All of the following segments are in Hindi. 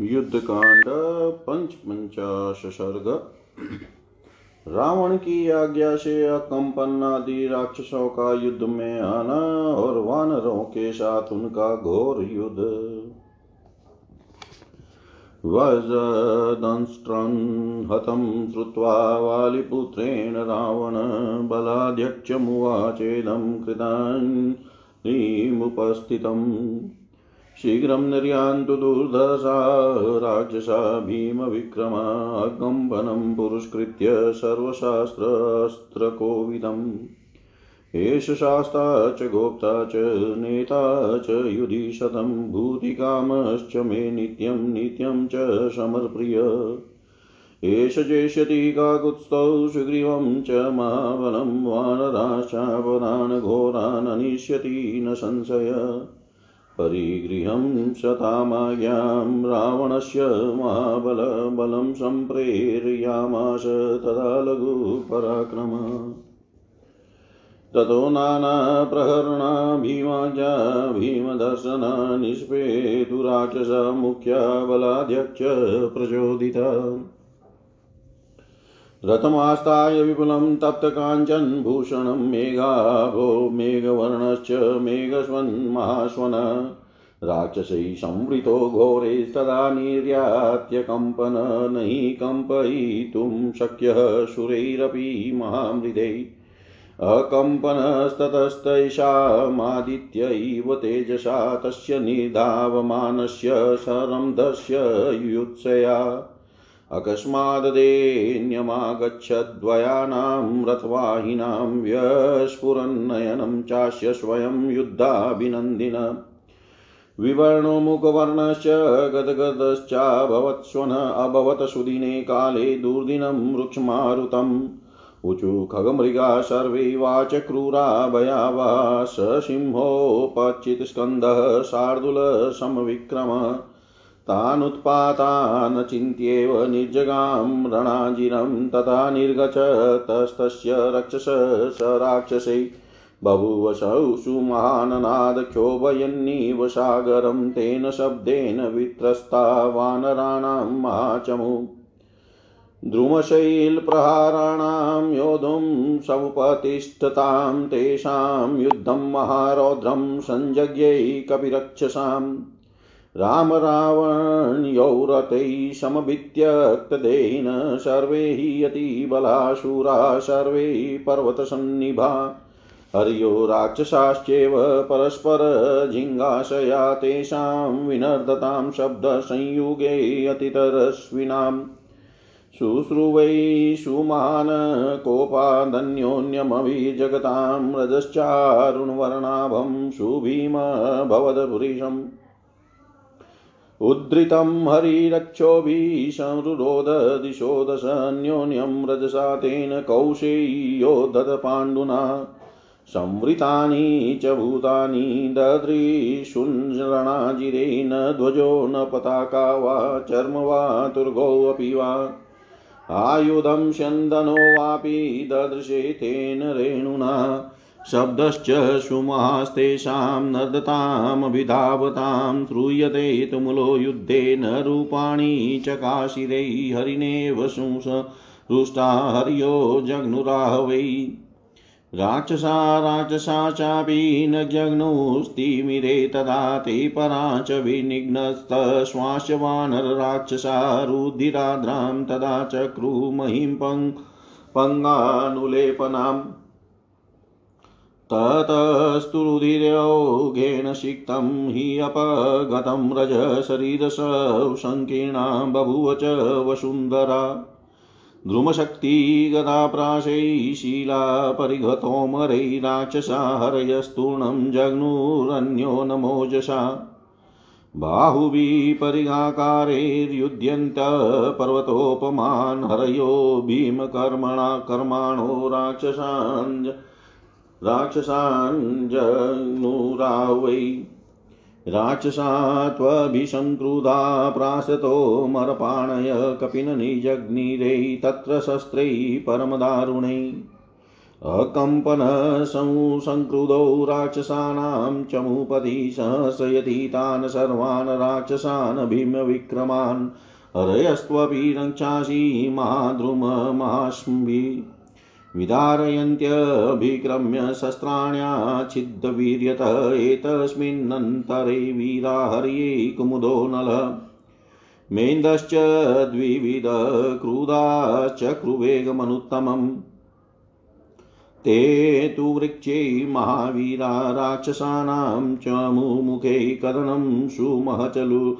युद्धकांड पंचपंचाश सर्ग रावण की आज्ञा से अकंपन आदि राक्षसों का युद्ध में आना और वानरों के साथ उनका घोर युद्ध। वज्रदंष्ट्रन् हतं श्रुत्वा वालिपुत्रेण रावण बलाध्यक्षमुवाचेदं कृतान्निमुपस्थितम् शीघ्रं निर्यान्तु दुर्धसा राक्षसा भीमविक्रमा अकम्पनं पुरस्कृत्य सर्वशास्त्रास्त्रकोविदम्। एष शास्ता च, गोप्ता च, नेता च युधि भूतिकामश्च, मे नित्यं नित्यं च समर्प्रिय। एष जेष्यति काकुत्स्थौ, सुग्रीवं च महाबलं वानराश्चापदान् घोरान् अनिष्यति न संशय। परिगृहं शतामाज्ञां रावणस्य महाबलबलं सम्प्रेरयामास तदा लघुपराक्रम। ततो नानाप्रहरणा भीमाजा भीमदर्शना निष्पेतुराक्षसमुख्या बलाध्यक्ष प्रचोदिता। रथमास्ताय विपुलं तप्तकाञ्चनभूषणं मेघाभो मेघवर्णश्च मेघस्वन्माश्वन राक्षसैः संवृतो घोरेस्तदा निर्यात्यकम्पन नहि कम्पयितुं शक्यः सुरैरपि महामृदै। अकम्पनस्ततस्तैषामादित्य इव तेजसा तस्य निधावमानस्य सरन्धस्य युत्सया अकस्माददेन्यमागच्छद्वयानां रथवाहिनां व्यस्फुरन्नयनं चास्य स्वयं युद्धाभिनन्दिन। विवर्णो मुखवर्णश्च गदगदश्चाभवत्स्वन अभवत् सुदिने काले दुर्दिनं वृक्षमारुतम् ऊचु खगमृगा सर्वे क्रूरा भयावा स सिंहोपचितस्कन्दः शार्दूलसमविक्रम। तानुत्पातान् चिन्त्येव निर्जगां रणाजिरं तथा निर्गच्छतस्तस्य रक्षस स राक्षसै। बभूवसौ सुमहाननादक्षोभयन्निव सागरं तेन शब्देन वित्रस्ता वानराणां महाचमु। द्रुमशैलप्रहाराणां योद्धुं समुपतिष्ठतां तेषां युद्धं महारौद्रं सञ्जज्ञै राम रावण्यौ रथैः समभित्यक्तदेन सर्वे हि यतिबलाशूरा सर्वे पर्वतसन्निभा हर्यो राक्षसाश्चैव परस्परजिङ्गाशया तेषां विनर्दतां शब्दसंयुगे अतितरस्विनाम्। शुश्रुवै सुमान् कोपादन्योन्यमभिजगतां, रजश्चारुणवर्णाभं सुभीमभवदपुरीशम् उद्धृतं हरिरक्षोभिः संरुरोध दिशो दशान्योन्यं रजसा तेन कौशेयो दद पाण्डुना संवृतानि च भूतानि ददृशुञ्जरणाजिरे न ध्वजो न पताका वा चर्म वा तुर्गोऽपि वा। आयुधं स्यन्दनो वापि ददृशे तेन रेणुना। शब्दश्च सुमहास्तेषां नर्दतामभिधावतां श्रूयते तुमुलो युद्धेन रूपाणि चकाशिरै हरिणेव शुंस रुष्टा हर्यो जग्नुराहवै। राक्षसा राक्षसा चापि न जग्नुस्तिमिरे तदा ते परा च विनिघ्नस्तश्वास्य वानरराक्षसा रुधिराद्रां तदा चक्रुमहीं पङ् पङ्गानुलेपनाम्। ततस्तुरुधिरौघेन सिक्तं हि अपगतं रजशरीरसौ सङ्कीर्णा बभूव च वसुन्धरा। द्रुमशक्तिगदाप्राशै शीलापरिघतोमरै राक्षसा हरयस्तूर्णं जग्नुरन्यो नमोजसा बाहुभिः परिघाकारैर्युध्यन्त पर्वतोपमान् हरयो भीमकर्मणा कर्माणो राक्षसाञ्ज राक्षसाञ्जनुरा वै राक्षसा त्वभिसङ्क्रुधा प्रासतो मरपाणय कपिननिजग्निरै, तत्र शस्त्रै परमदारुणै। अकम्पनसंसङ्कृतौ राक्षसानां चमुपति सहसयति तान् सर्वान् राक्षसान् भीमविक्रमान् हरयस्त्वपि रक्षासि माद्रुममास्मि विदारयन्त्यभिक्रम्य शस्त्राण्याच्छिद्दवीर्यत एतस्मिन्नन्तरे वीरा हर्ये कुमुदो नल। मेन्दश्च द्विविधक्रूदाश्चक्रुवेगमनुत्तमम् ते तु वृक्षे महावीरा राक्षसानां च मुमुखे कदनं सुमहचलु।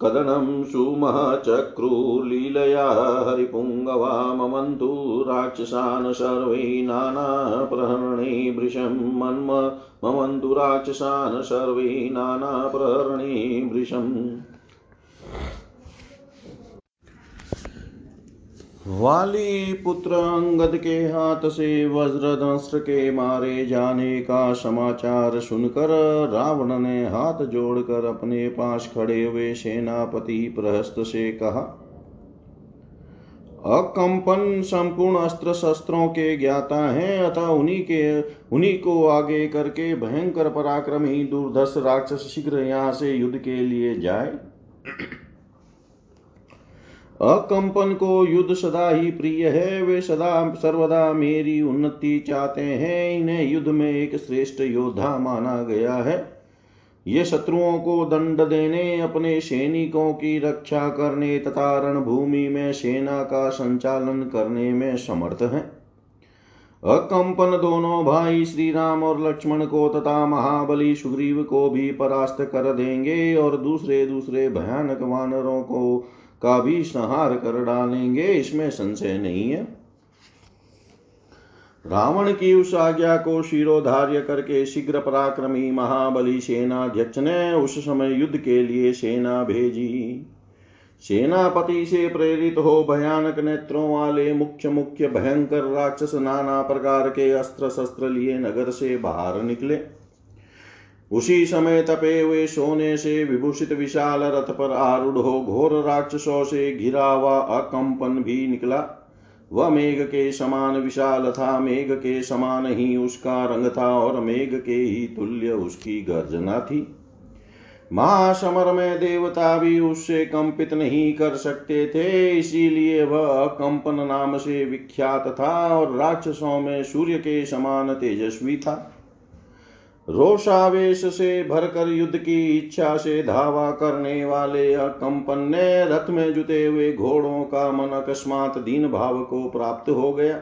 कदनं सुमहचक्रुलीलया हरिपुङ्गवाममन्तु राक्षसान् सर्वै नानाप्रहरणे वृषं मन्म ममन्तु राक्षसान् सर्वै नानाप्रहरणे वृषम् वाली पुत्र अंगद के हाथ से वज्रदंष्ट्र के मारे जाने का समाचार सुनकर रावण ने हाथ जोड़कर अपने पास खड़े हुए सेनापति प्रहस्त से कहा, अकंपन संपूर्ण अस्त्र शस्त्रों के ज्ञाता हैं, अतः उन्हीं के, उन्हीं को आगे करके भयंकर पराक्रमी दुर्धस राक्षस शीघ्र यहाँ से युद्ध के लिए जाए। अकंपन को युद्ध सदा ही प्रिय है। वे सदा सर्वदा मेरी उन्नति चाहते हैं। इन्हें युद्ध में एक श्रेष्ठ योद्धा माना गया है। ये शत्रुओं को दंड देने, अपने सैनिकों की रक्षा करने तथा रणभूमि में सेना का संचालन करने में समर्थ है। अकंपन दोनों भाई श्री राम और लक्ष्मण को तथा महाबली सुग्रीव को भी परास्त कर देंगे और दूसरे दूसरे भयानक वानरों को का भी संहार कर डालेंगे, इसमें संशय नहीं है। रावण की उस आज्ञा को शिरोधार्य करके शीघ्र पराक्रमी महाबली सेनाध्यक्ष ने उस समय युद्ध के लिए सेना भेजी। सेनापति से प्रेरित हो भयानक नेत्रों वाले मुख्य मुख्य भयंकर राक्षस नाना प्रकार के अस्त्र शस्त्र लिए नगर से बाहर निकले। उसी समय तपे हुए सोने से विभूषित विशाल रथ पर आरूढ़ हो घोर राक्षसों से घिरा हुआ अकंपन भी निकला। वह मेघ के समान विशाल था, मेघ के समान ही उसका रंग था और मेघ के ही तुल्य उसकी गर्जना थी। महासमर में देवता भी उससे कंपित नहीं कर सकते थे, इसीलिए वह कंपन नाम से विख्यात था और राक्षसों में सूर्य के समान तेजस्वी था। रोषावेश से भरकर युद्ध की इच्छा से धावा करने वाले अकंपन ने रथ में जुते हुए घोड़ों का मन अकस्मात दीन भाव को प्राप्त हो गया।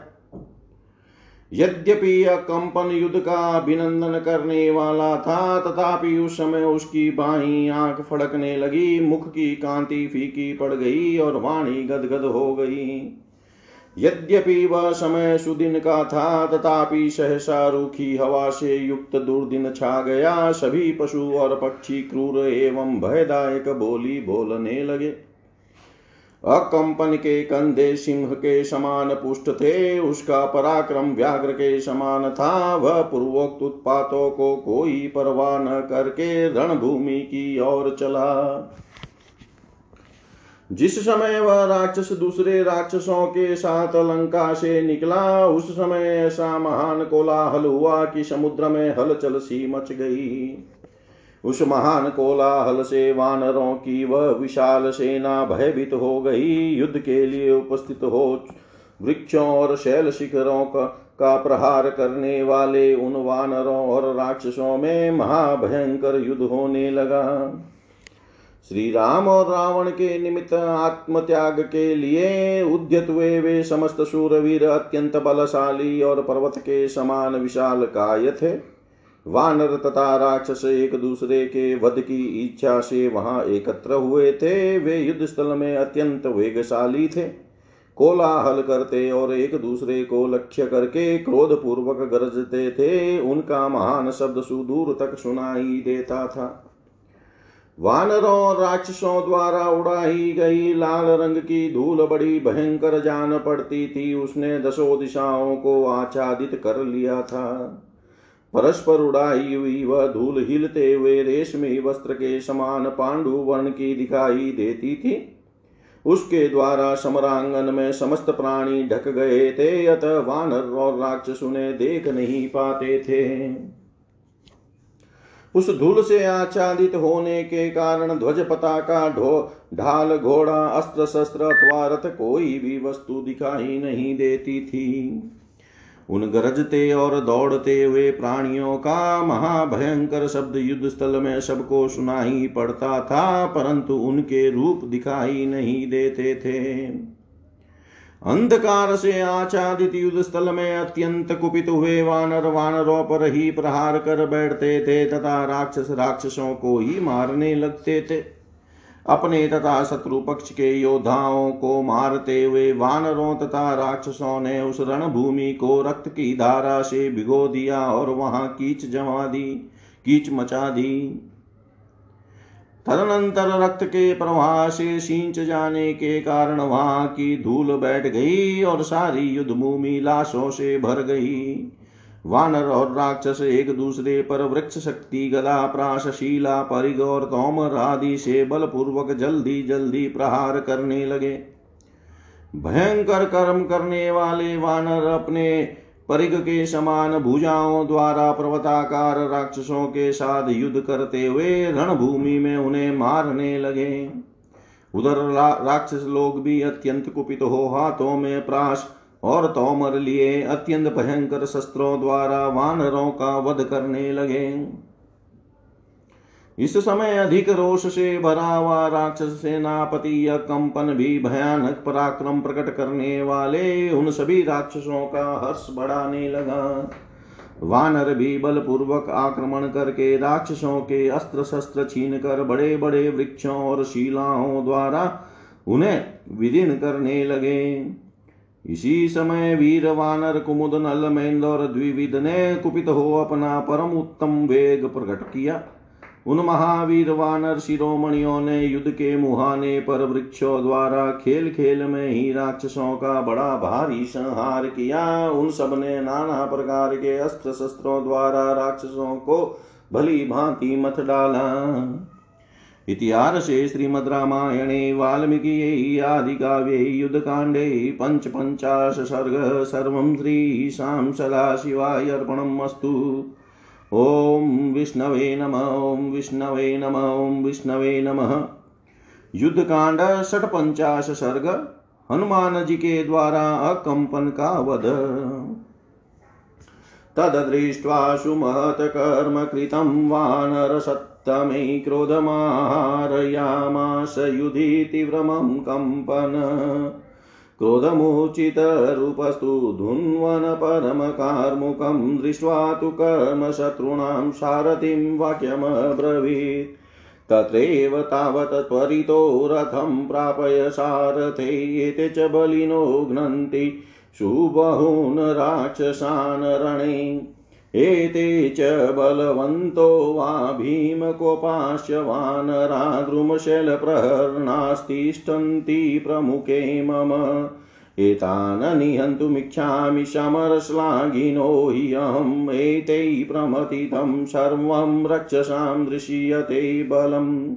यद्यपि अकंपन युद्ध का अभिनंदन करने वाला था, तथापि उस समय उसकी बाई आँख फड़कने लगी, मुख की कांति फीकी पड़ गई और वाणी गदगद हो गई। यद्यपि वह समय सुदिन का था, तथापि सहसा रूखी हवा से युक्त दुर्दिन छा गया। सभी पशु और पक्षी क्रूर एवं भयदायक बोली बोलने लगे। अकंपन के कंधे सिंह के समान पुष्ट थे, उसका पराक्रम व्याघ्र के समान था। वह पूर्वोक्त उत्पातों को कोई परवाह न करके रणभूमि की ओर चला। जिस समय वह राक्षस दूसरे राक्षसों के साथ लंका से निकला उस समय ऐसा महान कोलाहल हुआ कि समुद्र में हलचल सी मच गई। उस महान कोलाहल से वानरों की वह विशाल सेना भयभीत हो गई। युद्ध के लिए उपस्थित हो वृक्षों और शैल शिखरों का, का प्रहार करने वाले उन वानरों और राक्षसों में महाभयंकर युद्ध होने लगा। श्री राम और रावण के निमित्त आत्म त्याग के लिए उद्यत हुए वे समस्त सूरवीर अत्यंत बलशाली और पर्वत के समान विशाल काय थे। वानर तथा राक्षस एक दूसरे के वध की इच्छा से वहाँ एकत्र हुए थे। वे युद्ध स्थल में अत्यंत वेगशाली थे। कोलाहल करते और एक दूसरे को लक्ष्य करके क्रोध पूर्वक गरजते थे। उनका महान शब्द सुदूर तक सुनाई देता था। वानरों और राक्षसों द्वारा उड़ाई गई लाल रंग की धूल बड़ी भयंकर जान पड़ती थी। उसने दसों दिशाओं को आच्छादित कर लिया था। परस्पर उड़ाई हुई वह धूल हिलते हुए रेशमी वस्त्र के समान पांडु वर्ण की दिखाई देती थी। उसके द्वारा समरांगन में समस्त प्राणी ढक गए थे, अतः वानर और राक्षस उन्हें देख नहीं पाते थे। उस धूल से आच्छादित होने के कारण ध्वज पताका ढो, ढाल, घोड़ा, अस्त्र, शस्त्र अथवा रथ कोई भी वस्तु दिखाई नहीं देती थी। उन गरजते और दौड़ते हुए प्राणियों का महाभयंकर शब्द युद्ध स्थल में सबको सुनाई पड़ता था, परंतु उनके रूप दिखाई नहीं देते थे। अंधकार से आच्छादित युद्ध स्थल में अत्यंत कुपित हुए वानर वानरों पर ही प्रहार कर बैठते थे तथा राक्षस राक्षसों को ही मारने लगते थे। अपने तथा शत्रु पक्ष के योद्धाओं को मारते हुए वानरों तथा राक्षसों ने उस रणभूमि को रक्त की धारा से भिगो दिया और वहाँ कीच जमा दी, कीच मचा दी। तदनंतर रक्त के प्रवाह से सींच जाने के कारण वहाँ की धूल बैठ गई और सारी युद्ध भूमि लाशों से भर गई। वानर और राक्षस एक दूसरे पर वृक्ष शक्ति, गदा, प्राशशीला परिग और तोमर आदि से बलपूर्वक जल्दी जल्दी प्रहार करने लगे। भयंकर कर्म करने वाले वानर अपने परिग के समान भुजाओं द्वारा पर्वताकार राक्षसों के साथ युद्ध करते हुए रणभूमि में उन्हें मारने लगे। उधर रा, राक्षस लोग भी अत्यंत कुपित हो हाथों में प्राश और तोमर लिए अत्यंत भयंकर शस्त्रों द्वारा वानरों का वध करने लगे। इस समय अधिक रोष से भरा हुआ राक्षस सेनापति या कंपन भी भयानक पराक्रम प्रकट करने वाले उन सभी राक्षसों का हर्ष बढ़ाने लगा। वानर भी बलपूर्वक आक्रमण करके राक्षसों के अस्त्र शस्त्र छीन कर बड़े बड़े वृक्षों और शिलाओं द्वारा उन्हें विदीन करने लगे। इसी समय वीर वानर कुमुद नल मेन्द और द्विविद ने कुपित हो अपना परम उत्तम वेग प्रकट किया। उन महावीर वानर शिरोमणियों ने युद्ध के मुहाने पर वृक्षों द्वारा खेल खेल में ही राक्षसों का बड़ा भारी संहार किया। उन सबने नाना प्रकार के अस्त्र शस्त्रों द्वारा राक्षसों को भली भांति मत डाला। इतिहासे श्रीमद्रामायणे वाल्मीकियै आदिकाव्ये, युद्धकाण्डे पञ्चपञ्चाश सर्ग, सर्वं श्रीशां सदाशिवाय अर्पणम् अस्तु। ॐ विष्णवे नम ॐ विष्णवे नम ॐ विष्णवे नमः। युद्धकांड षटपंचाश सर्ग, हनुमान जी के द्वारा अकंपन का वध। तदृष्ट्वा सुमहत्कर्म कृतं वानरसत्तमे क्रोधमारयामास युधि तीव्रमं कम्पन क्रोधमुचितरूपस्तु धुन्वनपरमकार्मुकं दृष्ट्वा तु कर्मशत्रूणां सारथिं वाक्यमब्रवीत्। तत्रैव तावत् त्वरितो रथं प्रापय सारथे एते च बलिनो घ्नन्ति। सुबहून् राक्षसान् एते च बलवन्तो वा भीमकोपाश्च वानराद्रुमशैलप्रहरणास्तिष्ठन्ति प्रमुखे मम। एतान् निहन्तुमिच्छामि समरश्लाघिनो हि अहम् एतै प्रमथितं सर्वं रक्षसां दृश्यते बलम्।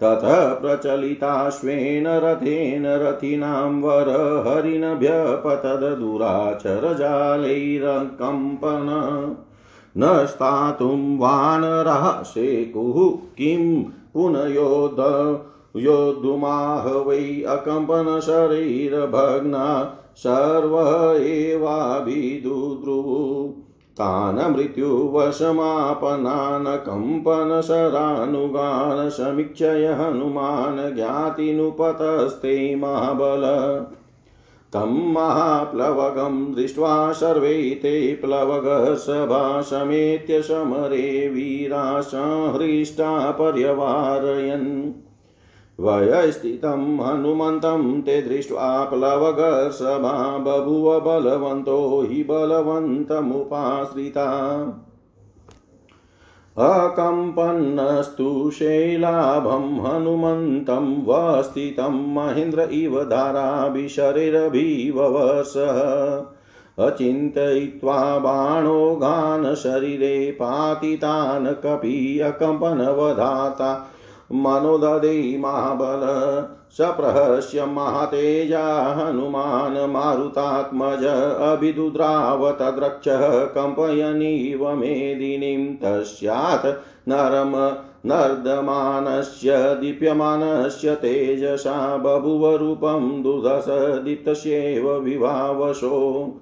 ततः प्रचलिताश्वेन रथेन रथिनां वरहरिणभ्यपतदुराचरजालैरकम्पन न स्थातुं वानरः शेकुः किं पुनयोध योद्धुमाह वै अकम्पनशरीरभग्ना सर्व एवाभिदुद्रुवु तान् मृत्युवशमापनान् कम्पनशरानुगान् समीक्षय हनुमान् ज्ञातिनुपतस्ते महाबल। तं महाप्लवगं दृष्ट्वा सर्वे ते प्लवगसभा समेत्य समरे वीरा संहृष्टा पर्यवारयन् वयस्थितं हनुमन्तं ते दृष्ट्वा प्लवगसभा बभुव बलवन्तो हि बलवन्तमुपाश्रिता। अकम्पन्नस्तु शैलाभं हनुमन्तं वस्थितं महेन्द्र इव धाराभिशरीरभिववसः अचिन्तयित्वा बाणो गानशरीरे पातितान् कपि मनोदधे महाबल, सप्रहस्य महातेजा, हनुमान् मारुतात्मज, अभिदुद्रावतद्रक्षः कम्पयनीव मेदिनीं, तस्यात् नरम नर्दमानस्य, दीप्यमानस्य तेजसा बभुव रूपं दुदश दीप्तस्येव विभावशो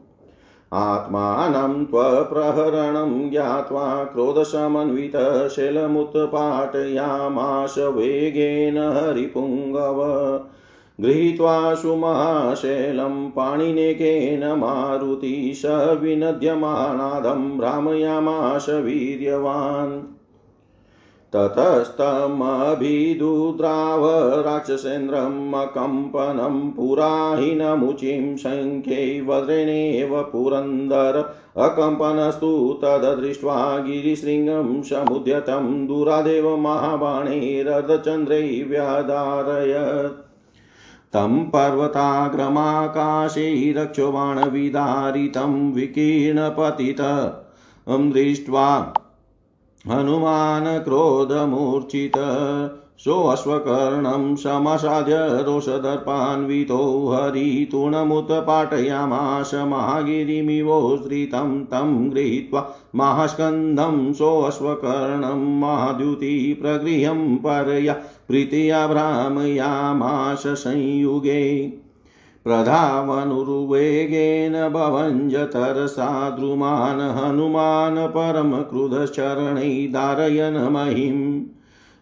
आत्मानं त्वप्रहरणं ज्ञात्वा क्रोधसमन्वितशैलमुत्पाटयामाश वेगेन हरिपुङ्गव। गृहीत्वा सुमहाशैलं पाणिनेकेन मारुति स विनद्यमानादं भ्रामयामाश वीर्यवान्। ततस्तमभिदुद्राव राक्षसेन्द्रम् अकम्पनं पुराहिनमुचिं शङ्ख्यै वज्रेणेव पुरन्दर अकम्पनस्तु तददृष्ट्वा गिरिशृङ्गं समुद्यतं दुरादेव महाबाणैरर्धचन्द्रै व्यधारयत् तं पर्वताग्रमाकाशे रक्षोबाणविदारितं विकीर्णपतित दृष्ट्वा हनुमान् क्रोधमूर्छित सोऽश्वकर्णं समसाद्य रोषदर्पान्वितो हरितूणमुत्पाटयामाश महागिरिमिवोश्रितं तं गृहीत्वा महास्कन्धं सोऽश्वकर्णं महाद्युति परया प्रीत्या भ्रामयामाश संयुगे। प्रधावनुर्वेगेन भवञ्जतरसाद्रुमान् हनुमान् परमक्रुधश्चरणै धारयन् महिम्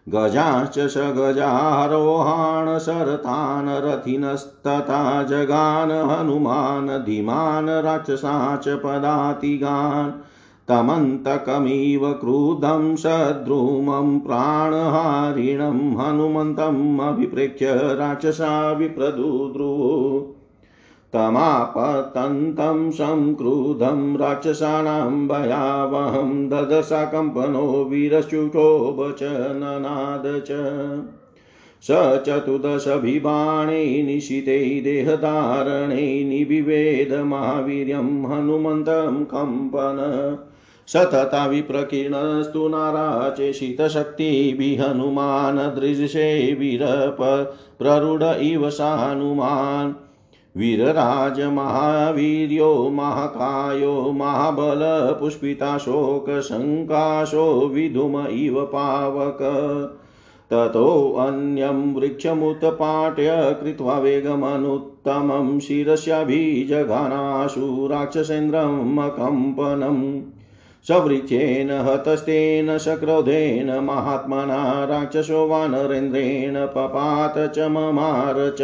गजाश्च स गजारोहाण शरतान् रथिनस्तथा जगान् हनुमान्, धीमान् राक्षसा च पदातिगान्। तमन्तकमिव क्रुधं सद्रुमं प्राणहारिणं हनुमन्तम् अभिप्रेक्ष्य राक्षसा विप्रदुद्रुवो तमापतन्तं संक्रुधं राक्षसानां भयावहं ददशाकम्पनो वीरशुचोबच ननाद च स चतुर्दशभिबाणे निशिते देहधारणे निविवेद महावीर्यं हनुमन्तं कम्पन। सतता विप्रकीर्णस्तु नाराचेषितशक्तिभिः हनुमान् दृशे वीरप प्ररुड इव सानुमान्। वीरराजमहावीर्यो, महाकायो महाबलपुष्पिताशोकशङ्काशो विधुम इव पावक। ततोऽन्यं वृक्षमुत्पाट्य कृत्वा वेगमनुत्तमं शिरस्याभिजघानाशु राक्षसेन्द्रम् सवृक्षेण हतस्तेन सक्रोधेन महात्मना राक्षसो वानरेन्द्रेण पपात च ममार च।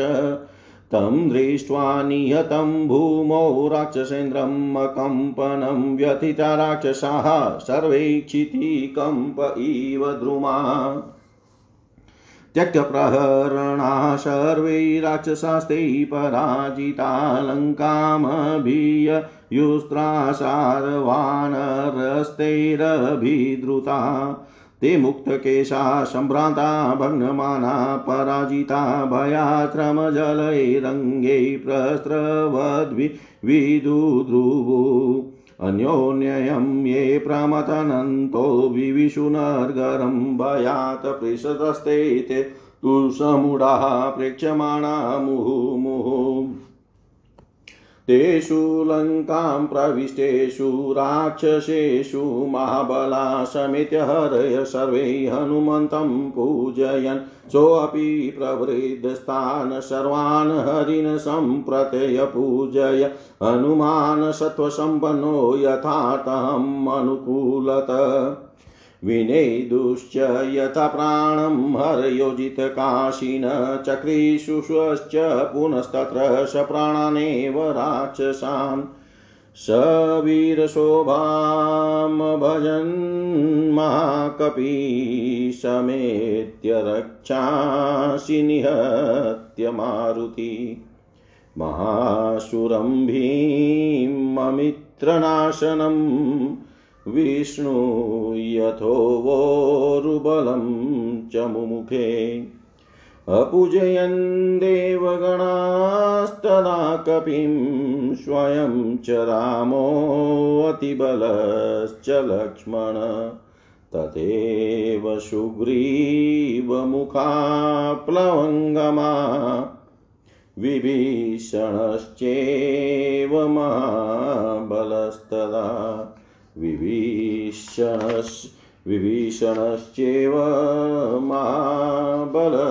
तं दृष्ट्वा निहतं भूमौ राक्षसेन्द्रम् अकम्पनं व्यथिता राक्षसाः सर्वे क्षितिकम्प इव द्रुमा। त्यक्तप्रहरणा सर्वै राक्षसास्ते पराजिता लङ्कामभिय युस्त्रासारवानरस्तैरभिद्रुता ते मुक्तकेशा सम्भ्रान्ता भग्नमाना पराजिता भयाश्रमजलैरङ्गे प्रस्रवद्विदुद्रुवु अन्योन्यं ये प्रमथनन्तो विविशुनर्गरं भयात् पृषतस्ते ते तु समुडाः प्रेक्ष्यमाणा मुहुमुहुः तेषु लङ्कां प्रविष्टेषु राक्षसेषु महाबला समेत्य हरय सर्वे हनुमन्तं पूजयन्। सोऽपि प्रवृद्धस्तान् सर्वान् हरिन् सम्प्रतय पूजय। हनुमान् सत्त्वसम्पन्नो यथार्थम् अनुकूलत विनेदुश्च यथा प्राणं हरयोजितकाशिन चक्रीषुष्वश्च पुनस्तत्र स प्राणानेव राक्षसान्। स वीरशोभां भजन् महाकपि समेत्य रक्षासि निहत्य मारुति। महासुरं भीममित्रनाशनम् विष्णु यथोवोरुबलं च मुमुखे। अपूजयन् देवगणास्तदा कपिं स्वयं च रामोऽतिबलश्च लक्ष्मण। तथैव सुग्रीवमुखा प्लवङ्गमा विभीषणश्चेव महाबलस्तदा। विभीषणश् विभीषणश्चेव महाबलस्तदा।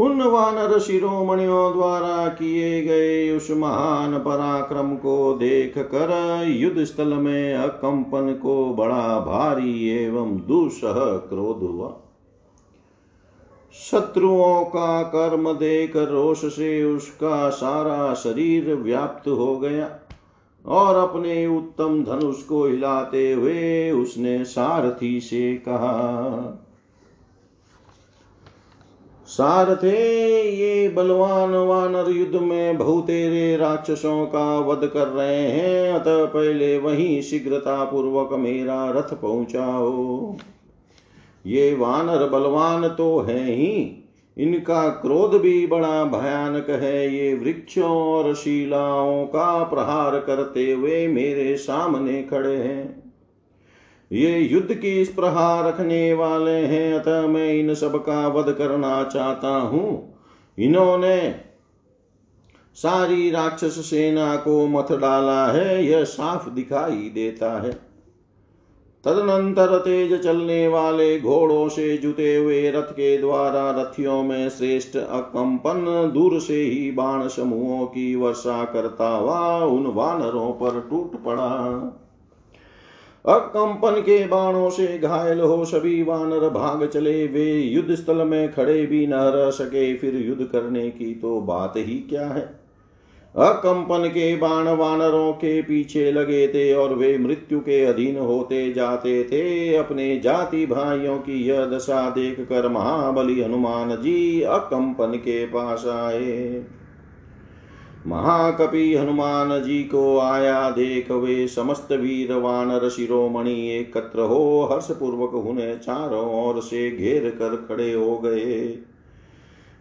उन वानर शिरोमणियों द्वारा किए गए उस महान पराक्रम को देख कर युद्ध स्थल में अकंपन को बड़ा भारी एवं दुसह क्रोध हुआ। शत्रुओं का कर्म देख रोष से उसका सारा शरीर व्याप्त हो गया और अपने उत्तम धनुष को हिलाते हुए उसने सारथी से कहा, सारथे, ये बलवान वानर युद्ध में बहुतेरे राक्षसों का वध कर रहे हैं, अतः पहले वहीं शीघ्रता पूर्वक मेरा रथ पहुंचाओ। ये वानर बलवान तो है ही। इनका क्रोध भी बड़ा भयानक है। ये वृक्षों और शिलाओं का प्रहार करते हुए मेरे सामने खड़े हैं। ये युद्ध की स्प्रहा रखने वाले हैं। अतः मैं इन सब का वध करना चाहता हूँ। इन्होंने सारी राक्षस सेना को मथ डाला है। यह साफ़ दिखाई देता है। तदनंतर तेज चलने वाले घोड़ों से जुते हुए रथ के द्वारा रथियों में श्रेष्ठ अकंपन दूर से ही बाण समूहों की वर्षा करता हुआ उन वानरों पर टूट पड़ा। अकंपन के बाणों से घायल हो सभी वानर भाग चले। वे युद्ध स्थल में खड़े भी न रह सके। फिर युद्ध करने की तो बात ही क्या है? अकंपन के बाण वानरों के पीछे लगे थे और वे मृत्यु के अधीन होते जाते थे। अपने जाति भाइयों की यह दशा देख कर महाबली हनुमान जी अकंपन के पास आए। महाकपि हनुमान जी को आया देख वे समस्त वीर वानर शिरोमणि एकत्र हो हर्ष पूर्वक उन्हें चारों ओर से घेर कर खड़े हो गए।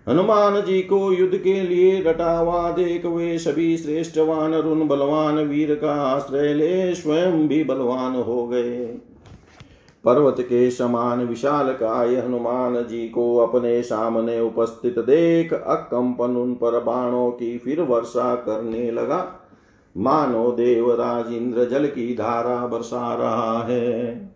हनुमान जी को युद्ध के लिए डटावा देख वे सभी श्रेष्ठ वानर उन बलवान वीर का आश्रय ले, स्वयं भी बलवान हो गए। पर्वत के समान विशाल काय हनुमान जी को अपने सामने उपस्थित देख, अकंपन उन पर बाणों की फिर वर्षा करने लगा। मानो देवराज इंद्र जल की धारा बरसा रहा है।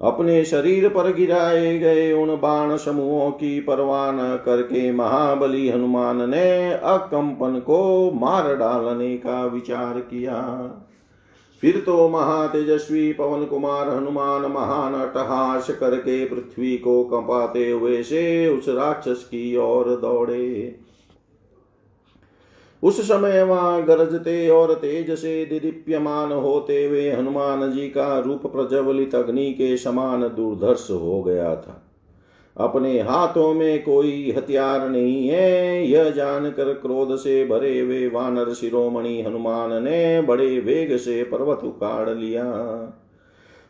अपने शरीर पर गिराए गए उन बाण समूहों की परवाह न करके महाबली हनुमान ने अकंपन को मार डालने का विचार किया। फिर तो महातेजस्वी पवन कुमार हनुमान महान अटहास करके पृथ्वी को कंपाते हुए से उस राक्षस की ओर दौड़े। उस समय वहाँ गरजते और तेज से दिदीप्यमान होते हुए हनुमान जी का रूप प्रज्वलित अग्नि के समान दुर्धर्ष हो गया था। अपने हाथों में कोई हथियार नहीं है। यह जानकर क्रोध से भरे हुए वानर शिरोमणि हनुमान ने बड़े वेग से पर्वत उखाड़ लिया।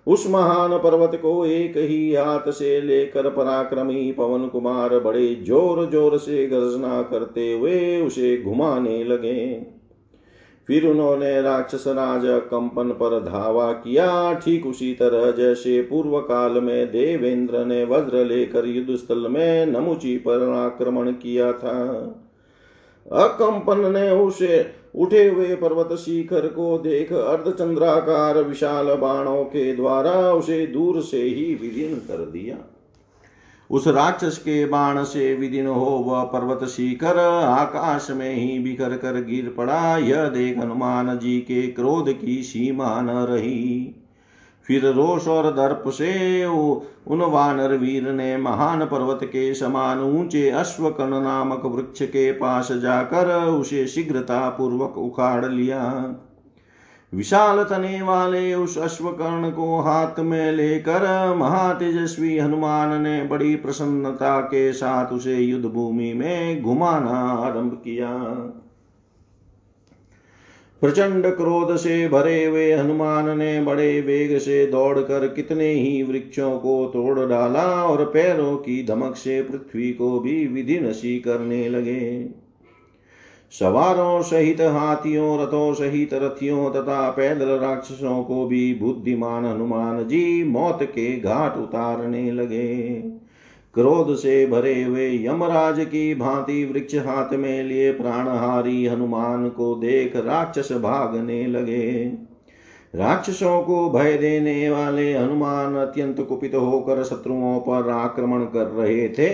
उस महान पर्वत को एक ही हाथ से लेकर पराक्रमी पवन कुमार बड़े ज़ोर ज़ोर से गर्जना करते हुए उसे घुमाने लगे। फिर उन्होंने राक्षस राज कंपन पर धावा किया। ठीक उसी तरह जैसे पूर्व काल में देवेंद्र ने वज्र लेकर युद्ध स्थल में नमुची पर आक्रमण किया था। अकंपन ने उसे उठे हुए पर्वत शिखर को देख अर्धचंद्राकार विशाल बाणों के द्वारा उसे दूर से ही विलीन कर दिया। उस राक्षस के बाण से विदिन हो वह पर्वत शिखर आकाश में ही बिखर कर गिर पड़ा। यह देख हनुमान जी के क्रोध की सीमा न रही। फिर रोष और दर्प से उन वानर वीर ने महान पर्वत के समान ऊँचे अश्वकर्ण नामक वृक्ष के पास जाकर उसे शीघ्रता पूर्वक उखाड़ लिया। विशाल तने वाले उस अश्वकर्ण को हाथ में लेकर महातेजस्वी हनुमान ने बड़ी प्रसन्नता के साथ उसे युद्ध भूमि में घुमाना आरंभ किया। प्रचंड क्रोध से भरे हुए हनुमान ने बड़े वेग से दौड़कर कितने ही वृक्षों को तोड़ डाला और पैरों की धमक से पृथ्वी को भी विधि नशी करने लगे। सवारों सहित, हाथियों, रथों सहित, रथियों तथा पैदल राक्षसों को भी बुद्धिमान हनुमान जी मौत के घाट उतारने लगे। क्रोध से भरे हुए यमराज की भांति वृक्ष हाथ में लिए प्राणहारी हनुमान को देख राक्षस भागने लगे। राक्षसों को भय देने वाले हनुमान अत्यंत कुपित होकर शत्रुओं पर आक्रमण कर रहे थे।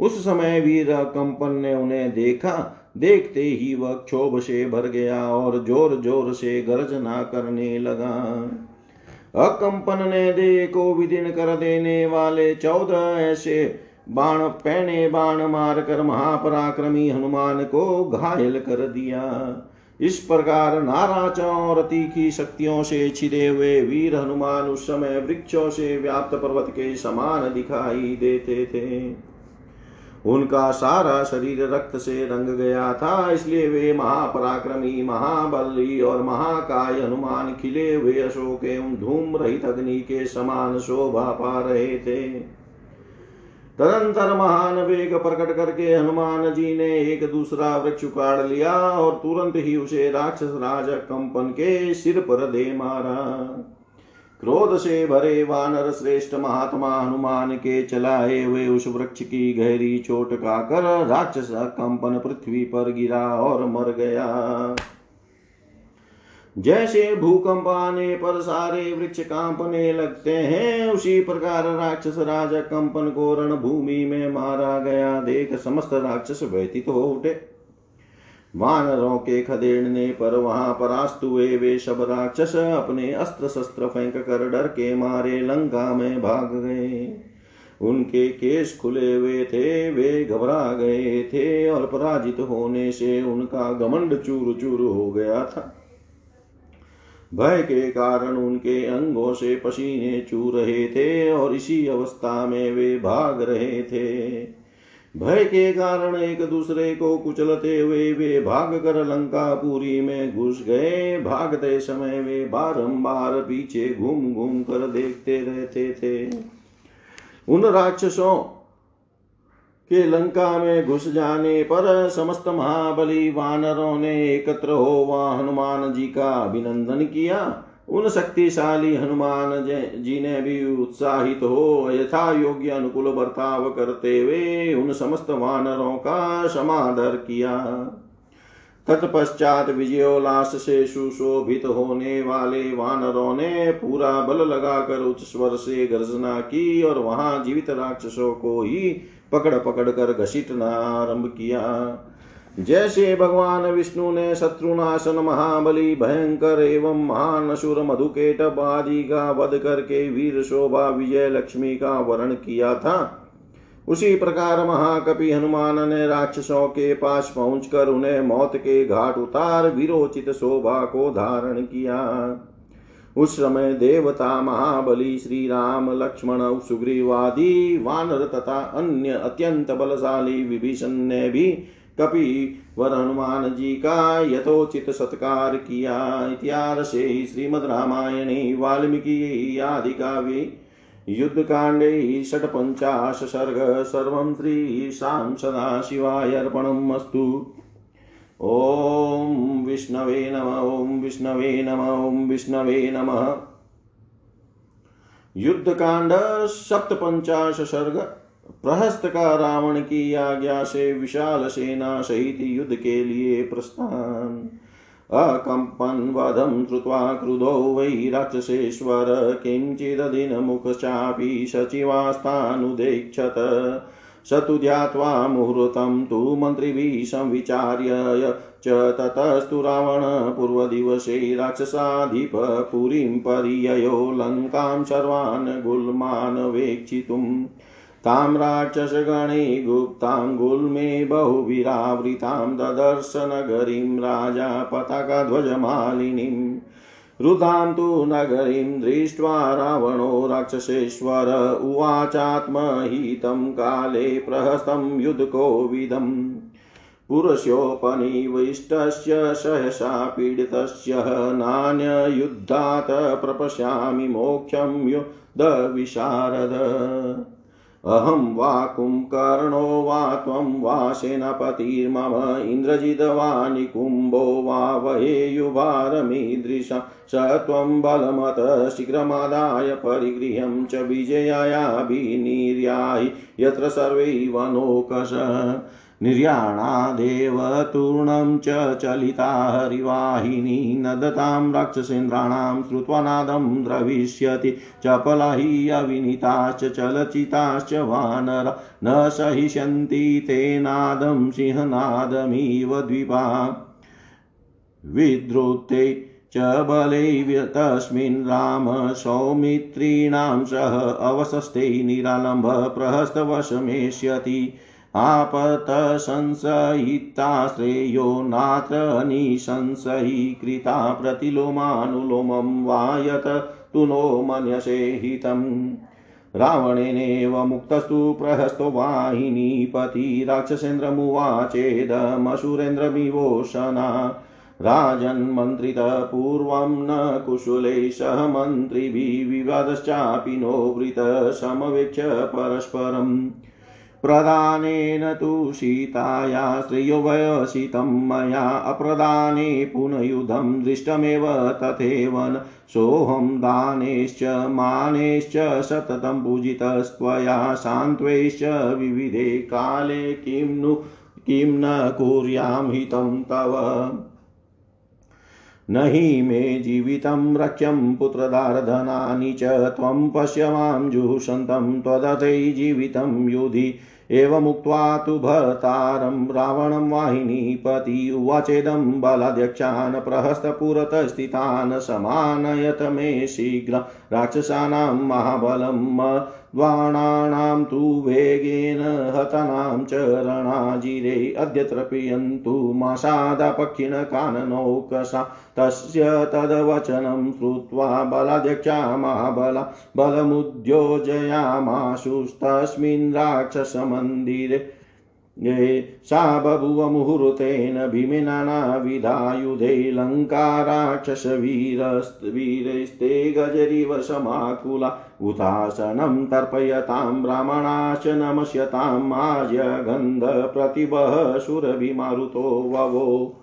उस समय वीर कंपन ने उन्हें देखा। देखते ही वह क्षोभ से भर गया और ज़ोर ज़ोर से गर्जना करने लगा। अकंपन ने दे को विदिन कर देने वाले चौदह ऐसे बाण, पैने बाण मार कर महापराक्रमी हनुमान को घायल कर दिया। इस प्रकार नाराचों और तीखी शक्तियों से छिदे हुए वीर हनुमान उस समय वृक्षों से व्याप्त पर्वत के समान दिखाई देते थे। उनका सारा शरीर रक्त से रंग गया था, इसलिए वे महापराक्रमी, महाबली और महाकाय हनुमान खिले हुए अशोक एवं धूम रहित अग्नि के समान शोभा पा रहे थे। तदंतर महान वेग प्रकट करके हनुमान जी ने एक दूसरा वृक्ष उखाड़ लिया और तुरंत ही उसे राक्षस राज कंपन के सिर पर दे मारा। क्रोध से भरे वानर श्रेष्ठ महात्मा हनुमान के चलाए हुए उस वृक्ष की गहरी चोट का कर राक्षस कंपन पृथ्वी पर गिरा और मर गया। जैसे भूकंप आने पर सारे वृक्ष कांपने लगते हैं, उसी प्रकार राक्षस राजा कंपन को रणभूमि में मारा गया। देख समस्त राक्षस व्यतीत हो उठे। वानरों के खदेड़ने पर वहाँ परास्त हुए वे सब राक्षस अपने अस्त्र शस्त्र फेंक कर डर के मारे लंका में भाग गए। उनके केस खुले हुए थे, वे घबरा गए थे और पराजित होने से उनका घमंड चूर चूर हो गया था। भय के कारण उनके अंगों से पसीने चू रहे थे और इसी अवस्था में वे भाग रहे थे। भय के कारण एक दूसरे को कुचलते हुए वे भाग कर लंकापुरी में घुस गए। भागते समय वे बारंबार पीछे घूम घूम कर देखते रहते थे। उन राक्षसों के लंका में घुस जाने पर समस्त महाबली वानरों ने एकत्र हो वहाँ हनुमान जी का अभिनंदन किया। उन शक्तिशाली हनुमान जी ने भी उत्साहित हो, यथा योग्य अनुकूल बर्ताव करते हुए उन समस्त वानरों का समादर किया। तत्पश्चात विजयोल्लास से सुशोभित होने वाले वानरों ने पूरा बल लगाकर उच्च स्वर से गर्जना की और वहाँ जीवित राक्षसों को ही पकड़ पकड़ कर घसीटना आरंभ किया। जैसे भगवान विष्णु ने शत्रुनाशन महाबली, भयंकर एवं महान असुर मधुकेट आदि का वध करके वीर शोभा विजय लक्ष्मी का वर्ण किया था। उसी प्रकार महाकपि हनुमान ने राक्षसों के पास पहुंचकर उन्हें मौत के घाट उतार विरोचित शोभा को धारण किया। उस समय देवता महाबली श्री राम, लक्ष्मण, सुग्रीवादी, वानर तथा अन्य अत्यंत बलशाली विभीषण ने भी कपि वर हनुमान जी का यथोचित सत्कार किया। इतिहास श्रीमद रामायणे वाल्मीकि आदि काव्ये कांडे षट्पञ्चाश सर्ग सर्वं श्रीशां सदाशिवाय अर्पणमस्तु ॐ विष्णवे नम, ॐ विष्णवे नम, ॐ विष्णवे नमः। युद्धकांड सप्तपंचाश सर्ग प्रहस्त का रावण की आज्ञा से विशाल सेना सहित युद्ध के लिए प्रस्थान। अकम्पन् वधं श्रुत्वा क्रुधो वै राक्षसेश्वर किञ्चिदधिनमुखश्चापि सचिवास्तानुदेक्षत। स तु ध्यात्वा मुहूर्तं तु मन्त्रिभिः संविचार्य च ततस्तु रावण पूर्वदिवसे राक्षसाधिप पुरीं पर्ययो लङ्कां सर्वान् गुल्मान् वेक्षितुम्। तां राक्षसगणे गुप्तां गुल्मे बहुविरावृतां ददर्श नगरीं राजा पताकाध्वजमालिनीम् रुधां तु नगरीं दृष्ट्वा रावणो राक्षसेश्वर उवाचात्महितं काले प्रहस्तं युद्धकोविदम्। पुरुषोपनिविष्टस्य सहसा पीडितस्य नान्ययुद्धात् प्रपश्यामि मोक्षं युद्धविशारद। अहं वा कुम्कर्णो वा त्वं वा सेनापतिर्मम इन्द्रजिद वा निकुम्भो वा वहेयुभारमीदृशा स त्वं बलमत शीघ्रमादाय परिगृह्यं च विजयायाभिनिर्याहि यत्र सर्वै वनोकश निर्याणादेव तूर्णं च चलिता हरिवाहिनी नदतां राक्षसेन्द्राणां श्रुत्वा नादं द्रविष्यति। चपला हि अविनीताश्च चलचिताश्च वानरा न सहिष्यन्ति ते नादं सिंहनादमिव द्विपा। विद्रुते च बले तस्मिन् राम सौमित्रीणां सह अवसस्ते निरालम्ब प्रहस्तवशमेष्यति। आपतसंशयिताश्रेयो नात्र निसंशयीकृता प्रतिलोमानुलोमं वा यत् तु नो मन्यसे हितम् रावणेनेव मुक्तस्तु प्रहस्तो वाहिनीपति राक्षसेन्द्रमुवाचेदमसुरेन्द्रमिवोषणा राजन्मन्त्रितः पूर्वं न कुशले सह मन्त्रिभिः विवादश्चापि नो वृतः समवेक्ष्य परस्परम्। प्रदानेन तु सीताया श्रेयोवयसितं मया अप्रदाने पुनयुधं दृष्टमेव तथैव सोऽहं दानेश्च मानेश्च सततं पूजितस्त्वया सान्त्वैश्च विविधे काले किं नु किं न कुर्यां हितं तव। न हि मे जीवितं रक्ष्यं पुत्रदारधनानि च त्वं पश्य माँ जुषन्तं त्वदथै जीवितं युधि। एवमुक्त्वा तु भर्तारं रावणं वाहिनीपति उवाचेदं बलाध्यक्षान् प्रहस्तपुरतस्थितान् समानयत मे शीघ्र। राक्षसानां महाबलं द्वाणानां तु वेगेन हतानां च रणाजिरे अद्यत्र पियन्तु मासादपक्षिणकाननौकसा तस्य तद्वचनं श्रुत्वा बलाध्यक्षा महाबला बलमुद्योजयामाशुस्तस्मिन् राक्षसमन्दिरे। सा बभुव मुहूर्तेन भीमे नानाविधायुधे लङ्काराक्षसवीरस्ते गजरिव समाकुला। उतासनं तर्पयतां ब्राह्मणाश्च नमस्यताम् आजगन्धप्रतिभः सुरभिमारुतो ववो।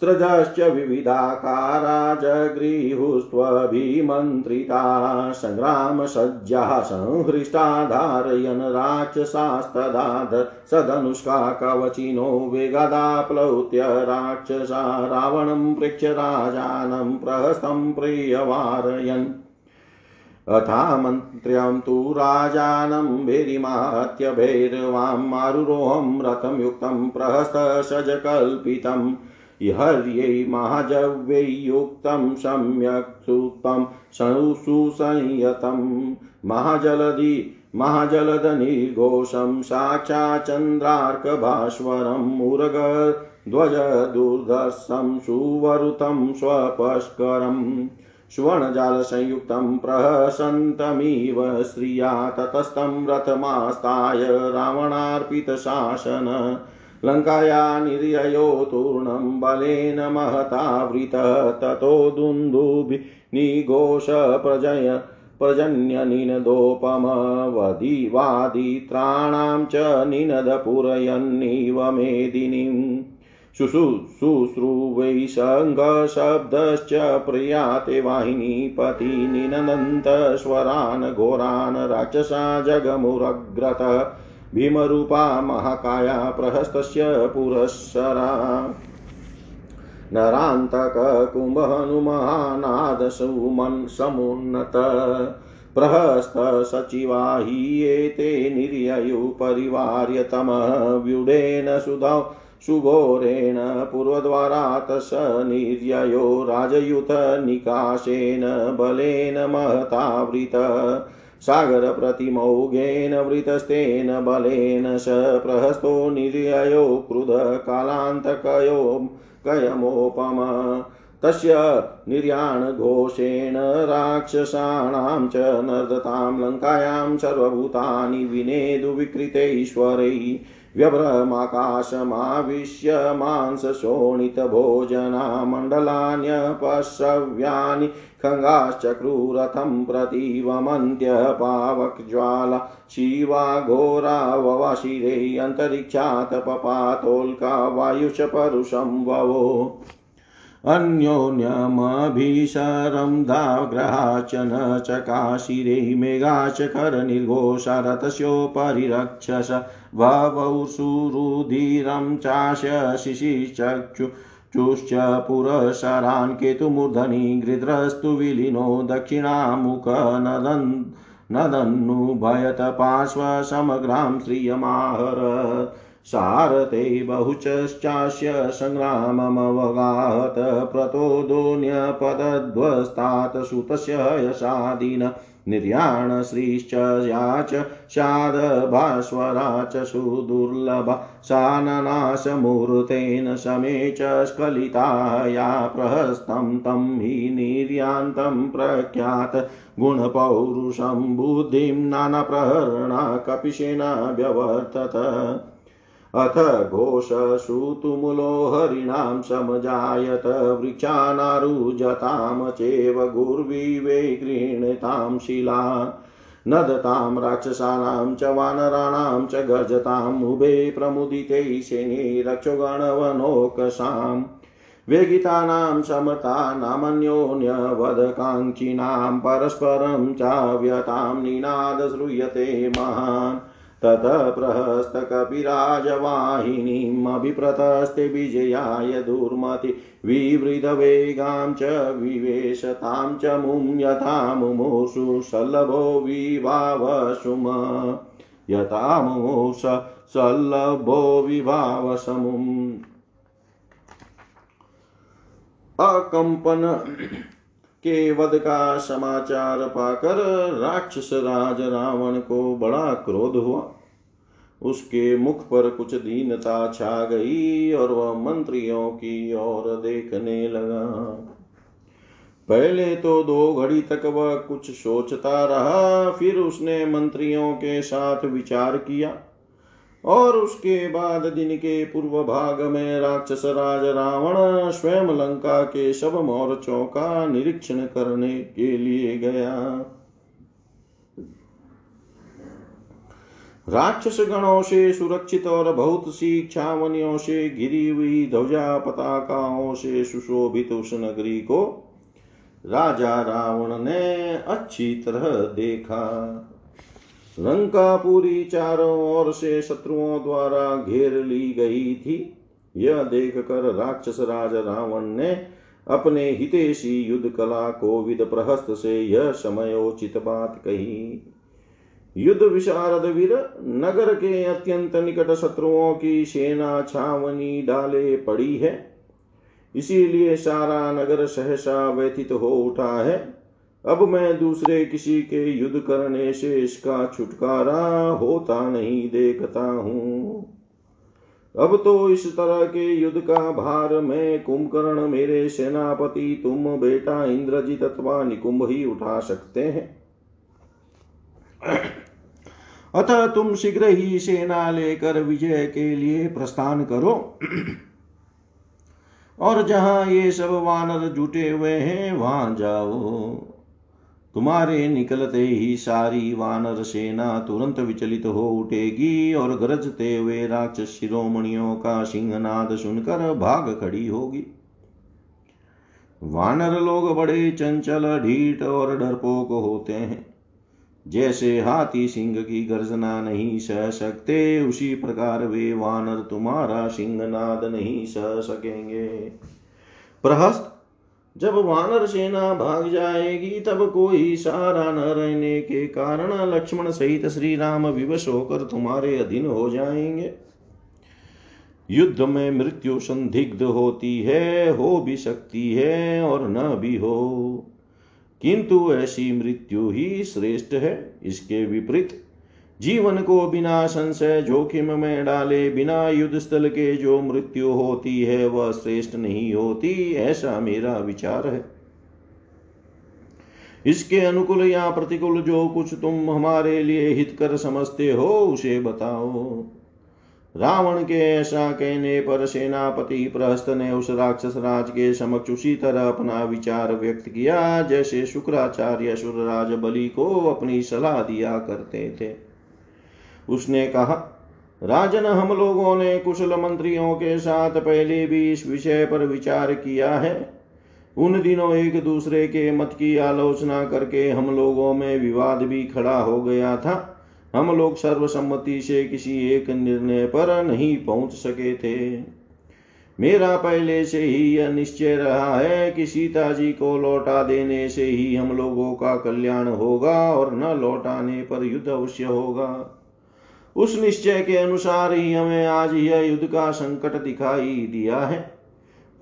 स्रजश्च विविधाकारा जगृहुस्त्वभिमन्त्रिता सङ्ग्रामसज्जाः संहृष्टा धारयन् राक्षसास्तदा सदनुष्का कवचिनो वेगदाप्लौत्य राक्षसा रावणं पृक्ष्य राजानं प्रहस्तं प्रियवारयन्। अथा मन्त्र्यं तु राजानं भेरिमात्य भैरवां मारुरोहं रथं युक्तं प्रहस्तसजकल्पितम् हर्यै महाजव्यै युक्तं सम्यक् सुतं सुसंयतं महाजलधि महाजलदनिर्घोषं साक्षाच्चन्द्रार्कभास्वरं मुरगध्वजदुर्धर्षं सुवरुतं स्वपष्करम् सुवर्णजालसंयुक्तं प्रहसन्तमिव श्रिया ततस्तं रथमास्ताय रावणार्पितशासन। लङ्काया निर्ययो तूर्णं बलेन महतावृतः ततो दुन्दुभि निघोष प्रजय च निनदपुरयन्निव मेदिनीम्। शुश्रूवै सङ्घशब्दश्च प्रयाते वाहिनीपति निनदन्तस्वरान् घोरान् राक्षसा जगमुरग्रतः भीमरूपा महाकाया प्रहस्तस्य पुरःसरा। नरान्तककुम्भहनुमहानादसुमन् समुन्नत प्रहस्तसचिवा हि एते निर्ययुपरिवार्यतमः व्युडेन सुधौ सुघोरेण पूर्वद्वारात् स निर्ययो राजयुतनिकाशेन बलेन महतावृत। सागरप्रतिमौघेन वृतस्तेन बलेन स प्रहस्तो निर्ययो क्रुधकालान्तकयो कयमोपम। तस्य निर्याणघोषेण राक्षसाणां च नर्दतां लङ्कायां सर्वभूतानि विनेदुविकृतैश्वरै व्यभ्रमाकाशमाविश्य मांसशोणितभोजना खङ्गाश्चक्रूरथं खङ्गाश्चक्रुरथं प्रतीवमन्त्यपावकज्वाला शिवा घोरावशिरे अन्तरिक्षात् पपातोल्का वायुषपरुषं ववो। अन्योन्यमभिशरं दाग्रहाच न चकाशिरे रक्षस भवौ सुरुधिरं चास्य शिशिचक्षु चुश्च पुरशरान् केतुमूर्धनि गृध्रस्तु विलीनो दक्षिणामुखनदन् नदन्नुभयत पार्श्वसमग्रां श्रियमाहर सारते बहुचश्चास्य सङ्ग्राममवगाहत प्रतोदोऽन्यपदध्वस्तात् सुतस्य यशादीन निर्याणश्रीश्च या च शादभास्वरा च सुदुर्लभा साननाशमूर्तेन समे च स्खलिता या प्रहस्तं तं हि निर्यान्तं प्रख्यात गुणपौरुषं बुद्धिं नानाप्रहरणा कपिशेना व्यवर्तत। अथ घोषश्रुतुमुलो हरिणां समजायत, वृक्षानारुजतां चेव गुर्विवे गृह्णतां शिला, नदतां राक्षसानां च वानराणां च गर्जताम् उभे प्रमुदिते सेने रक्षोगणवनोकसाम् वेगितानां समतानामन्योन्यवदकाङ्क्षिणां परस्परं चाव्यतां निनाद श्रूयते महान्। ततः प्रहस्तकपिराजवाहिनीमभिप्रतस्ते विजयाय दुर्मति विवृधवेगां च विवेशतां च मुं यथा मुमुषु सल्लभो विभावसुम। यथा मुमुष सल्लभो विभावसमुम्। अकम्पन के वध का समाचार पाकर राक्षस राज रावण को बड़ा क्रोध हुआ। उसके मुख पर कुछ दीनता छा गई और वह मंत्रियों की ओर देखने लगा। पहले तो दो घड़ी तक वह कुछ सोचता रहा, फिर उसने मंत्रियों के साथ विचार किया। और उसके बाद दिन के पूर्व भाग में राक्षस राज रावण स्वयं लंका के सब मोर्चों का निरीक्षण करने के लिए गया। राक्षस गणों से सुरक्षित और बहुत सी छावनियों से घिरी हुई ध्वजा पताकाओं से सुशोभित उस नगरी को राजा रावण ने अच्छी तरह देखा। लंका पूरी चारों ओर से शत्रुओं द्वारा घेर ली गई थी। यह देख कर राक्षस राज रावण ने अपने हितेशी युद्ध कला को विद प्रहस्त से यह समयोचित बात कही। युद्ध विशारद वीर नगर के अत्यंत निकट शत्रुओं की सेना छावनी डाले पड़ी है। इसीलिए सारा नगर सहसा व्यथित हो उठा है। अब मैं दूसरे किसी के युद्ध करने से इसका छुटकारा होता नहीं देखता हूँ। अब तो इस तरह के युद्ध का भार मैं कुंभकर्ण मेरे सेनापति, तुम बेटा इंद्रजीत अथवा निकुंभ ही उठा सकते हैं। अतः तुम शीघ्र ही सेना लेकर विजय के लिए प्रस्थान करो। और जहाँ ये सब वानर जुटे हुए हैं, वहाँ जाओ। तुम्हारे निकलते ही सारी वानर सेना तुरंत विचलित हो उठेगी और गरजते हुए राक्षस शिरोमणियों का सिंहनाद सुनकर भाग खड़ी होगी। वानर लोग बड़े चंचल, ढीठ और डरपोक होते हैं। जैसे हाथी सिंह की गर्जना नहीं सह सकते, उसी प्रकार वे वानर तुम्हारा सिंहनाद नहीं सह सकेंगे। प्रहस्त जब वानर सेना भाग जाएगी, तब कोई सहारा न रहने के कारण लक्ष्मण सहित श्री राम विवश होकर तुम्हारे अधीन हो जाएँगे। युद्ध में मृत्यु संदिग्ध होती है, हो भी सकती है और न भी हो। किंतु ऐसी मृत्यु ही श्रेष्ठ है, इसके विपरीत जीवन को बिना संशय, जोखिम में डाले, बिना युद्ध स्थल के जो मृत्यु होती है, वह श्रेष्ठ नहीं होती, ऐसा मेरा विचार है। इसके अनुकूल या प्रतिकूल जो कुछ तुम हमारे लिए हित कर समझते हो, उसे बताओ। रावण के ऐसा कहने पर सेनापति प्रहस्त ने उस राक्षस राज के समक्ष उसी तरह अपना विचार व्यक्त किया, जैसे शुक्राचार्य सुरराज बलि को अपनी सलाह दिया करते थे। उसने कहा, राजन, हम लोगों ने कुशल मंत्रियों के साथ पहले भी इस विषय पर विचार किया है। उन दिनों एक दूसरे के मत की आलोचना करके हम लोगों में विवाद भी खड़ा हो गया था। हम लोग सर्वसम्मति से किसी एक निर्णय पर नहीं पहुँच सके थे। मेरा पहले से ही यह निश्चय रहा है कि सीता जी को लौटा देने से ही हम लोगों का कल्याण होगा और न लौटाने पर युद्ध अवश्य होगा। उस निश्चय के अनुसार ही हमें आज यह युद्ध का संकट दिखाई दिया है।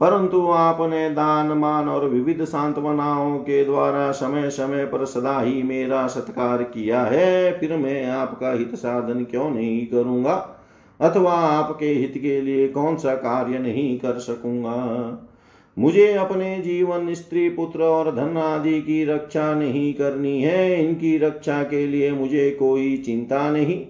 परंतु आपने दान मान और विविध सांत्वनाओं के द्वारा समय समय पर सदा ही मेरा सत्कार किया है। फिर मैं आपका हित साधन क्यों नहीं करूँगा? अथवा आपके हित के लिए कौन सा कार्य नहीं कर सकूँगा? मुझे अपने जीवन, स्त्री, पुत्र और धन आदि की रक्षा नहीं करनी है। इनकी रक्षा के लिए मुझे कोई चिंता नहीं।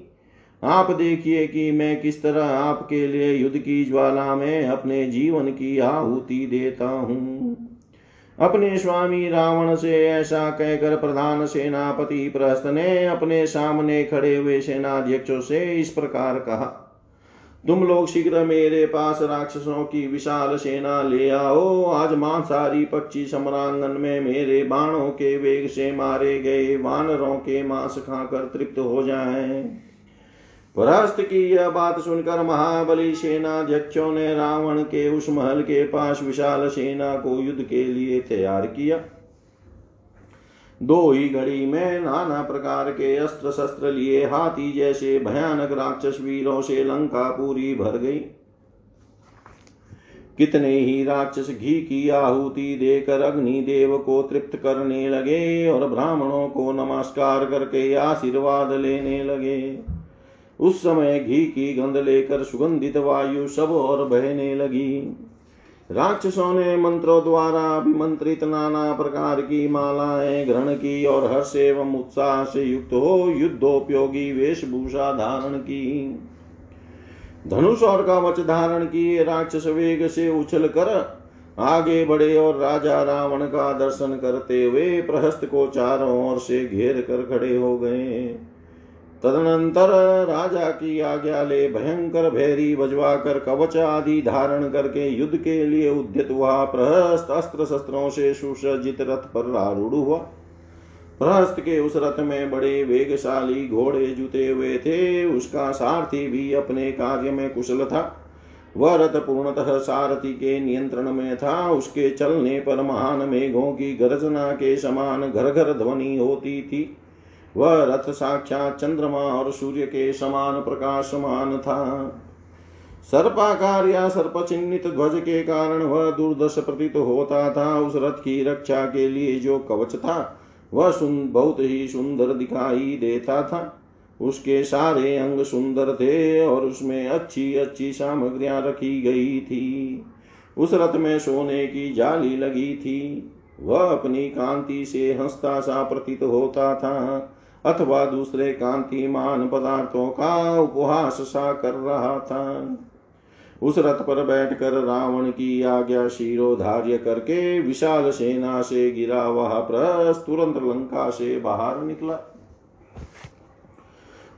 आप देखिए कि मैं किस तरह आपके लिए युद्ध की ज्वाला में अपने जीवन की आहुति देता हूँ। अपने स्वामी रावण से ऐसा कहकर प्रधान सेनापति प्रहस्त ने अपने सामने खड़े हुए सेनाध्यक्षों से इस प्रकार कहा, तुम लोग शीघ्र मेरे पास राक्षसों की विशाल सेना ले आओ। आज मांसारी पक्षी सम्रांगन में मेरे बाणों के वेग से मारे गए वानरों के मांस खाकर तृप्त हो जाएँ। परास्त की यह बात सुनकर महाबली सेनाध्यक्षों ने रावण के उस महल के पास विशाल सेना को युद्ध के लिए तैयार किया। दो ही घड़ी में नाना प्रकार के अस्त्र शस्त्र लिए हाथी जैसे भयानक राक्षस वीरों से लंका पूरी भर गई। कितने ही राक्षस घी की आहुति देकर अग्निदेव को तृप्त करने लगे और ब्राह्मणों को नमस्कार करके आशीर्वाद लेने लगे। उस समय घी की गंध लेकर सुगंधित वायु सब और बहने लगी। राक्षसों ने मंत्रों द्वारा अभिमंत्रित नाना प्रकार की मालाएँ ग्रहण की और हर्ष एवं उत्साह से युक्त हो युद्धोपयोगी वेशभूषा धारण की। धनुष और कवच धारण किए राक्षस वेग से उछल कर आगे बढ़े और राजा रावण का दर्शन करते हुए प्रहस्त को चारों ओर से घेर कर खड़े हो गए। तदनंतर राजा की आज्ञा ले भयंकर भैरी बजवा कर कवच आदि धारण करके युद्ध के लिए उद्यत हुआ। प्रहस्त अस्त्र शस्त्रों से सुसज्जित रथ पर आरूढ़ हुआ। प्रहस्त के उस रथ में बड़े वेगशाली घोड़े जुते हुए थे। उसका सारथी भी अपने कार्य में कुशल था। वह रथ पूर्णतः सारथी के नियंत्रण में था। उसके चलने पर महान मेघों की गर्जना के समान घर घर ध्वनि होती थी। वह रथ साक्षात चंद्रमा और सूर्य के समान प्रकाशमान था। सर्पाकार या सर्प चिन्हित ध्वज के कारण वह दुर्दश प्रतीत होता था। उस रथ की रक्षा के लिए जो कवच था, वह सुन, बहुत ही सुंदर दिखाई देता था। उसके सारे अंग सुंदर थे और उसमें अच्छी अच्छी सामग्रियाँ रखी गई थी। उस रथ में सोने की जाली लगी थी। वह अपनी कांति से हंसता सा प्रतीत होता था। अथवा दूसरे कांतिमान पदार्थों का उपहास सा कर रहा था। उस रथ पर बैठकर रावण की आज्ञा शिरोधार्य करके विशाल सेना से गिरा वह प्रस तुरंत लंका से बाहर निकला।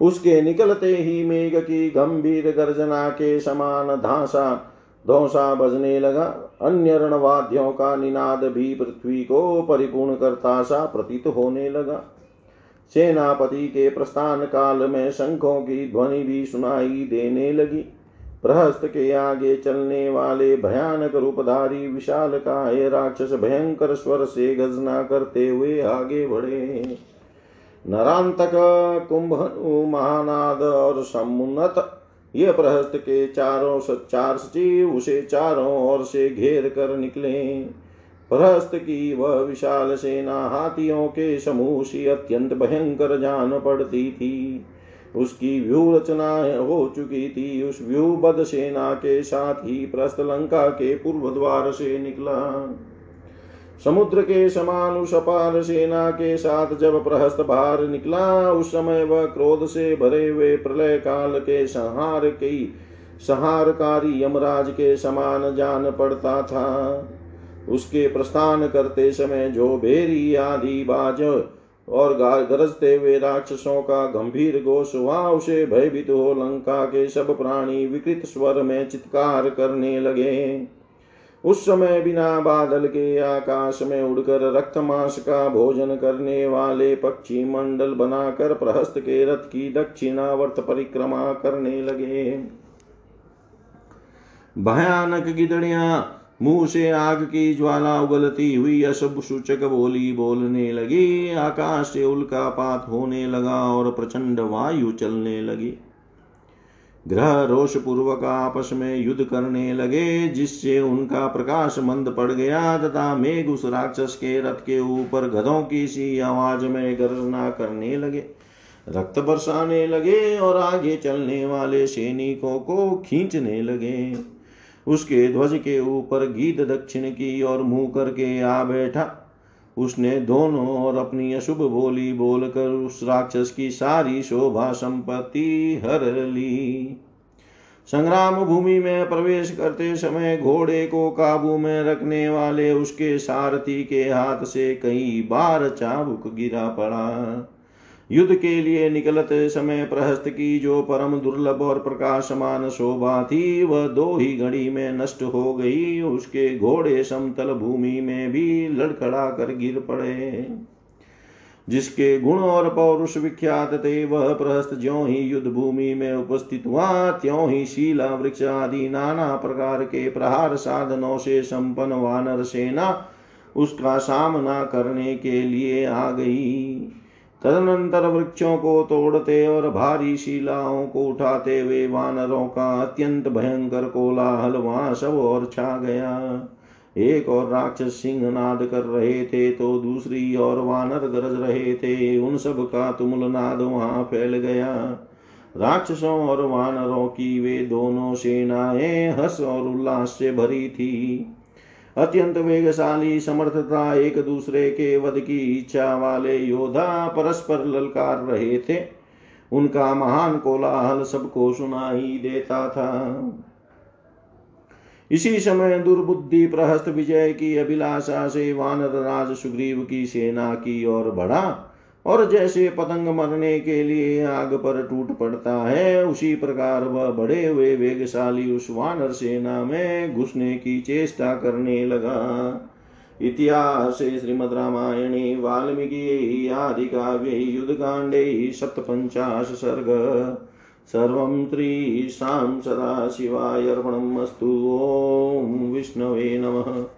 उसके निकलते ही मेघ की गंभीर गर्जना के समान धासा, धोसा बजने लगा। अन्य रणवाद्यों का निनाद भी पृथ्वी को परिपूर्ण करता सा प्रतीत होने लगा। सेनापति के प्रस्थान काल में शंखों की ध्वनि भी सुनाई देने लगी। प्रहस्त के आगे चलने वाले भयानक रूपधारी विशाल काय राक्षस भयंकर स्वर से गजना करते हुए आगे बढ़े। नरांतक कुंभ महानाद और समुन्नत, ये प्रहस्त के चारों चार सचिव उसे चारों ओर से घेर कर निकले। प्रहस्त की वह विशाल सेना हाथियों के समूह सी अत्यंत भयंकर जान पड़ती थी। उसकी व्यू रचना हो चुकी थी। उस व्यूबद्ध सेना के साथ ही प्रस्त लंका के पूर्व द्वार से निकला। समुद्र के समान उस अपार सेना के साथ जब प्रहस्त बाहर निकला, उस समय वह क्रोध से भरे हुए प्रलय काल के संहार की सहारकारी यमराज के समान जान पड़ता था। उसके प्रस्थान करते समय जो भेरी आदि बाज और गरजते हुए राक्षसों का गंभीर घोष हुआ उसे भयभीत हो लंका के सब प्राणी विकृत स्वर में चित्कार करने लगे। उस समय बिना बादल के आकाश में उड़कर रक्त मांस का भोजन करने वाले पक्षी मंडल बनाकर प्रहस्त के रथ की दक्षिणावर्त परिक्रमा करने लगे। भयानक गिदड़िया मुँह से आग की ज्वाला उगलती हुई अशुभ सूचक बोली बोलने लगी। आकाश से उल्कापात होने लगा और प्रचंड वायु चलने लगी। ग्रह रोष पूर्वक आपस में युद्ध करने लगे, जिससे उनका प्रकाश मंद पड़ गया तथा मेघ उस राक्षस के रथ के ऊपर गधों की सी आवाज़ में गर्जना करने लगे। रक्त बरसाने लगे और आगे चलने वाले सैनिकों को खींचने लगे। उसके ध्वज के ऊपर गीत दक्षिण की और मुँह करके आ बैठा। उसने दोनों और अपनी अशुभ बोली बोलकर उस राक्षस की सारी शोभा संपत्ति हर ली। संग्राम भूमि में प्रवेश करते समय घोड़े को काबू में रखने वाले उसके सारथी के हाथ से कई बार चाबुक गिरा पड़ा। युद्ध के लिए निकलते समय प्रहस्त की जो परम दुर्लभ और प्रकाशमान शोभा थी, वह दो ही घड़ी में नष्ट हो गई। उसके घोड़े समतल भूमि में भी लड़खड़ा कर गिर पड़े। जिसके गुण और पौरुष विख्यात थे, वह प्रहस्त ज्यो ही युद्ध भूमि में उपस्थित हुआ, त्यों ही शीला, वृक्ष आदि नाना प्रकार के प्रहार साधनों से संपन्न वानर सेना उसका सामना करने के लिए आ गई। तदनंतर वृक्षों को तोड़ते और भारी शिलाओं को उठाते हुए वानरों का अत्यंत भयंकर कोलाहल वहाँ सब और छा गया। एक और राक्षस सिंह नाद कर रहे थे तो दूसरी और वानर गरज रहे थे। उन सब का तुमुल नाद वहाँ फैल गया। राक्षसों और वानरों की वे दोनों सेनाएँ हस और उल्लास से भरी थी। अत्यंत वेगशाली, समर्थता एक दूसरे के वध की इच्छा वाले योद्धा परस्पर ललकार रहे थे। उनका महान कोलाहल सबको सुनाई देता था। इसी समय दुर्बुद्धि प्रहस्त विजय की अभिलाषा से वानर राज सुग्रीव की सेना की ओर बढ़ा। और जैसे पतंग मरने के लिए आग पर टूट पड़ता है, उसी प्रकार वह बड़े हुए वेगशाली उस वानर सेना में घुसने की चेष्टा करने लगा। इतिहास श्रीमद रामायणे, वाल्मीकि आदि काव्ये युद्धकाण्डे सप्तपञ्चाश सर्ग। सर्वं त्रीशां सदाशिवाय अर्पणम् अस्तु। ॐ विष्णवे नमः।